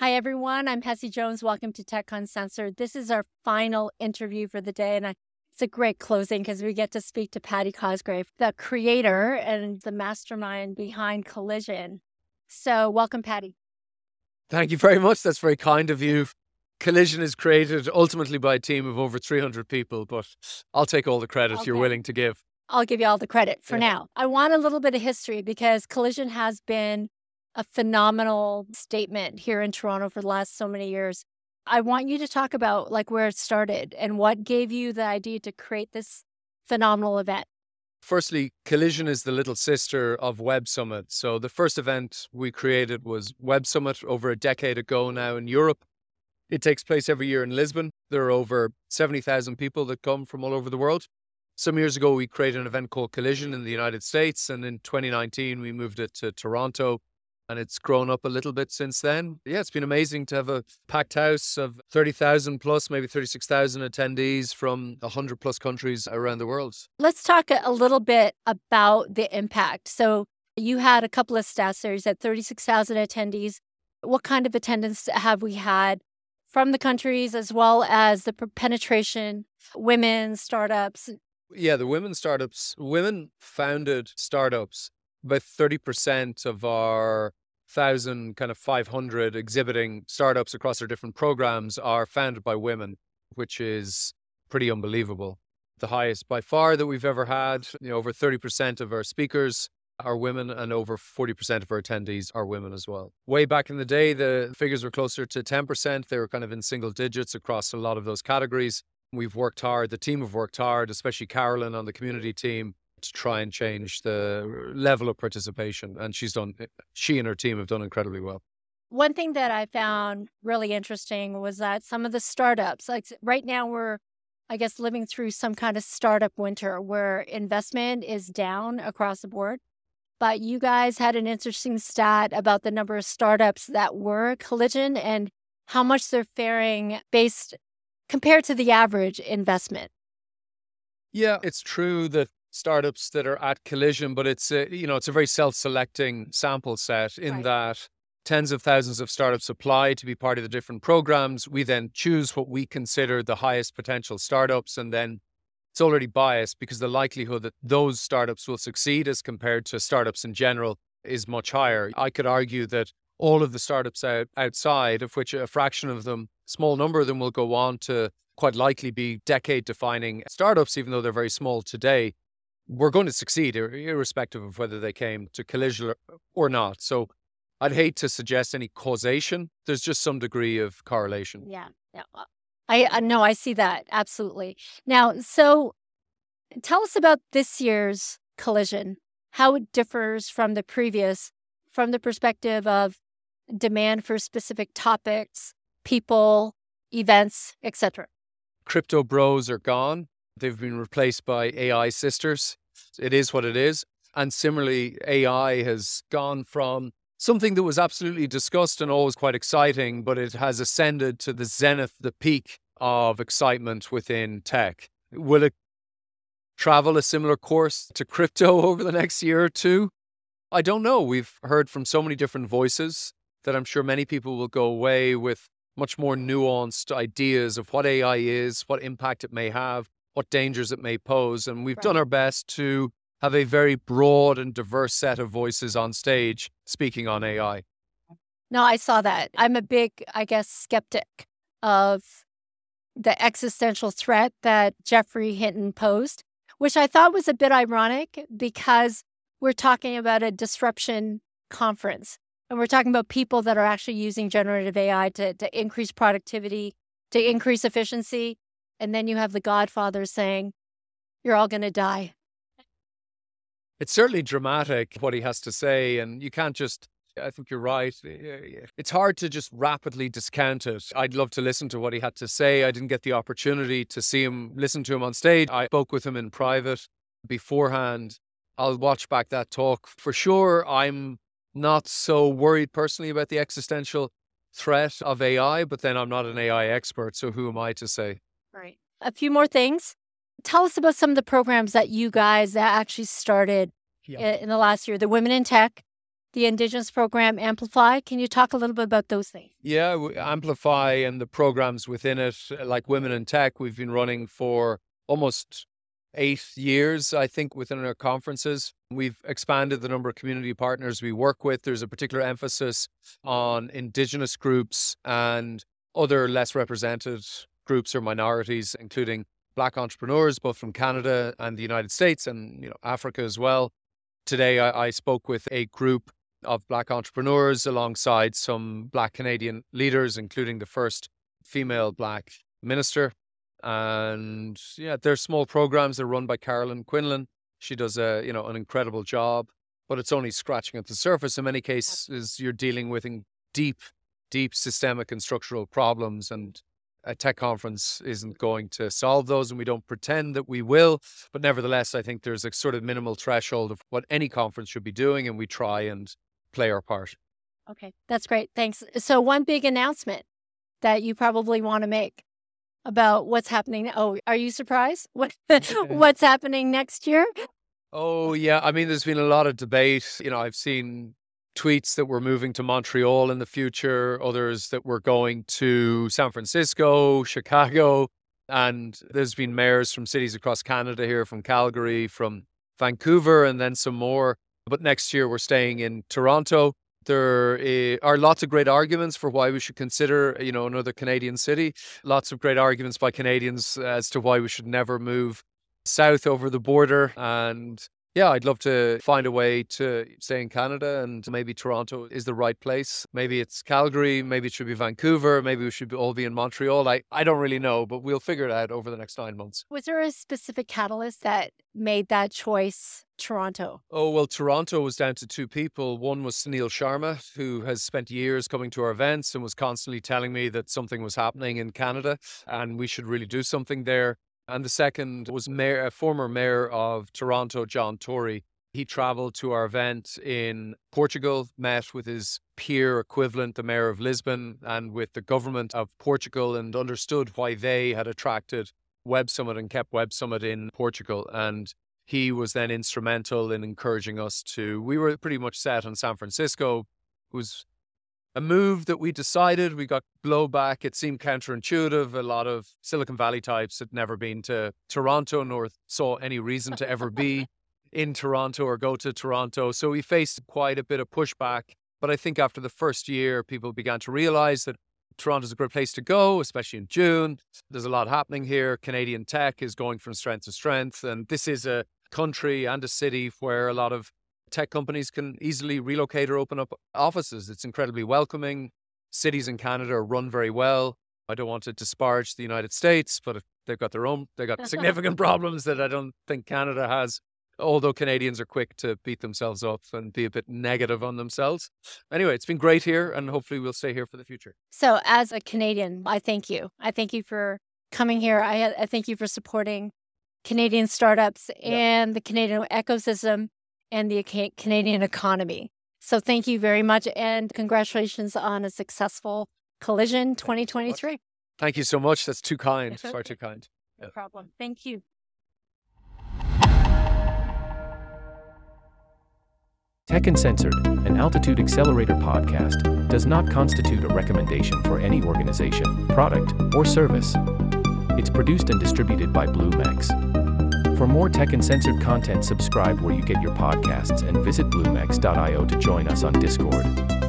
Hi, everyone. I'm Hessie Jones. Welcome to Tech Uncensored. This is our final interview for the day, and I, it's a great closing because we get to speak to Paddy Cosgrave, the creator and the mastermind behind Collision. So, welcome, Paddy. Thank you very much. That's very kind of you. Collision is created ultimately by a team of over 300 people, but I'll take all the credit okay. you're willing to give. I'll give you all the credit for yeah. now. I want a little bit of history because Collision has been a phenomenal statement here in Toronto for the last so many years. I want you to talk about like where it started and what gave you the idea to create this phenomenal event. Firstly, Collision is the little sister of Web Summit. So the first event we created was Web Summit over a decade ago now in Europe. It takes place every year in Lisbon. There are over 70,000 people that come from all over the world. Some years ago, we created an event called Collision in the United States. And in 2019, we moved it to Toronto and it's grown up a little bit since then. Yeah, it's been amazing to have a packed house of 30,000 plus, maybe 36,000 attendees from 100 plus countries around the world. Let's talk a little bit about the impact. So, you had a couple of stats there. You said 36,000 attendees. What kind of attendance have we had from the countries as well as the penetration, women, startups? Yeah, the women startups, women founded startups about 30% of our thousand kind of 500 exhibiting startups across our different programs are founded by women which is pretty unbelievable. The highest by far that we've ever had you know, over 30% of our speakers are women and over 40% of our attendees are women as well. Way back in the day the figures were closer to 10% they were kind of in single digits across a lot of those categories. We've worked hard the team have worked hard especially carolyn on the community team to try and change the level of participation. And she's done, she and her team have done incredibly well. One thing that I found really interesting was that some of the startups, like right now, we're, I guess, living through some kind of startup winter where investment is down across the board. But you guys had an interesting stat about the number of startups that were collision and how much they're faring based compared to the average investment. Yeah, it's true that startups that are at collision, but it's a, you know it's a very self-selecting sample set in right. that tens of thousands of startups apply to be part of the different programs. We then choose what we consider the highest potential startups, and then it's already biased because the likelihood that those startups will succeed as compared to startups in general is much higher. I could argue that all of the startups out, outside, of which a fraction of them, small number of them, will go on to quite likely be decade defining startups, even though they're very small today were going to succeed, irrespective of whether they came to collision or not. So I'd hate to suggest any causation. There's just some degree of correlation. Yeah. Yeah. Uh, I, uh, I know I see that. Absolutely. Now, so tell us about this year's collision, how it differs from the previous, from the perspective of demand for specific topics, people, events, etc. Crypto bros are gone. They've been replaced by AI sisters. It is what it is. And similarly, AI has gone from something that was absolutely discussed and always quite exciting, but it has ascended to the zenith, the peak of excitement within tech. Will it travel a similar course to crypto over the next year or two? I don't know. We've heard from so many different voices that I'm sure many people will go away with much more nuanced ideas of what AI is, what impact it may have, what dangers it may pose. And we've right. done our best to have a very broad and diverse set of voices on stage speaking on AI. No, I saw that. I'm a big, I guess, skeptic of the existential threat that Geoffrey Hinton posed, which I thought was a bit ironic because we're talking about a disruption conference and we're talking about people that are actually using generative AI to, to increase productivity, to increase efficiency. And then you have the Godfather saying, You're all going to die. It's certainly dramatic what he has to say. And you can't just, I think you're right. It's hard to just rapidly discount it. I'd love to listen to what he had to say. I didn't get the opportunity to see him, listen to him on stage. I spoke with him in private beforehand. I'll watch back that talk. For sure, I'm not so worried personally about the existential threat of AI, but then I'm not an AI expert. So who am I to say? Right. A few more things. Tell us about some of the programs that you guys that actually started yeah. in the last year. The Women in Tech, the Indigenous program Amplify. Can you talk a little bit about those things? Yeah, Amplify and the programs within it, like Women in Tech, we've been running for almost eight years, I think, within our conferences. We've expanded the number of community partners we work with. There's a particular emphasis on Indigenous groups and other less represented groups or minorities, including Black entrepreneurs, both from Canada and the United States and you know Africa as well. Today, I, I spoke with a group of Black entrepreneurs alongside some Black Canadian leaders, including the first female Black minister and yeah, they're small programs. They're run by Carolyn Quinlan. She does a you know an incredible job, but it's only scratching at the surface. In many cases, you're dealing with deep, deep systemic and structural problems, and a tech conference isn't going to solve those, and we don't pretend that we will. But nevertheless, I think there's a sort of minimal threshold of what any conference should be doing, and we try and play our part. Okay, that's great. Thanks. So, one big announcement that you probably want to make about what's happening. Oh, are you surprised? What what's happening next year? Oh yeah, I mean, there's been a lot of debate. You know, I've seen tweets that we're moving to Montreal in the future, others that we're going to San Francisco, Chicago, and there's been mayors from cities across Canada here, from Calgary, from Vancouver, and then some more. But next year we're staying in Toronto. There are lots of great arguments for why we should consider, you know, another Canadian city. Lots of great arguments by Canadians as to why we should never move south over the border. And yeah, I'd love to find a way to stay in Canada and maybe Toronto is the right place. Maybe it's Calgary, maybe it should be Vancouver, maybe we should all be in Montreal. I, I don't really know, but we'll figure it out over the next nine months. Was there a specific catalyst that made that choice Toronto? Oh, well, Toronto was down to two people. One was Sunil Sharma, who has spent years coming to our events and was constantly telling me that something was happening in Canada and we should really do something there. And the second was mayor, a former mayor of Toronto, John Tory. He traveled to our event in Portugal, met with his peer equivalent, the mayor of Lisbon, and with the government of Portugal, and understood why they had attracted Web Summit and kept Web Summit in Portugal. And he was then instrumental in encouraging us to. We were pretty much set on San Francisco, was a move that we decided. We got blowback. It seemed counterintuitive. A lot of Silicon Valley types had never been to Toronto nor saw any reason to ever be in Toronto or go to Toronto. So we faced quite a bit of pushback. But I think after the first year, people began to realize that Toronto's a great place to go, especially in June. There's a lot happening here. Canadian tech is going from strength to strength. And this is a country and a city where a lot of tech companies can easily relocate or open up offices. It's incredibly welcoming. Cities in Canada are run very well. I don't want to disparage the United States, but they've got their own, they've got significant problems that I don't think Canada has. Although Canadians are quick to beat themselves up and be a bit negative on themselves. Anyway, it's been great here, and hopefully we'll stay here for the future. So, as a Canadian, I thank you. I thank you for coming here. I, I thank you for supporting Canadian startups and the Canadian ecosystem and the Canadian economy. So thank you very much and congratulations on a successful collision 2023. Thank you so much. That's too kind. Far too kind. No yeah. problem. Thank you. Tech Uncensored, an Altitude Accelerator podcast, does not constitute a recommendation for any organization, product, or service. It's produced and distributed by BlueMex. For more tech uncensored content, subscribe where you get your podcasts and visit bluemex.io to join us on Discord.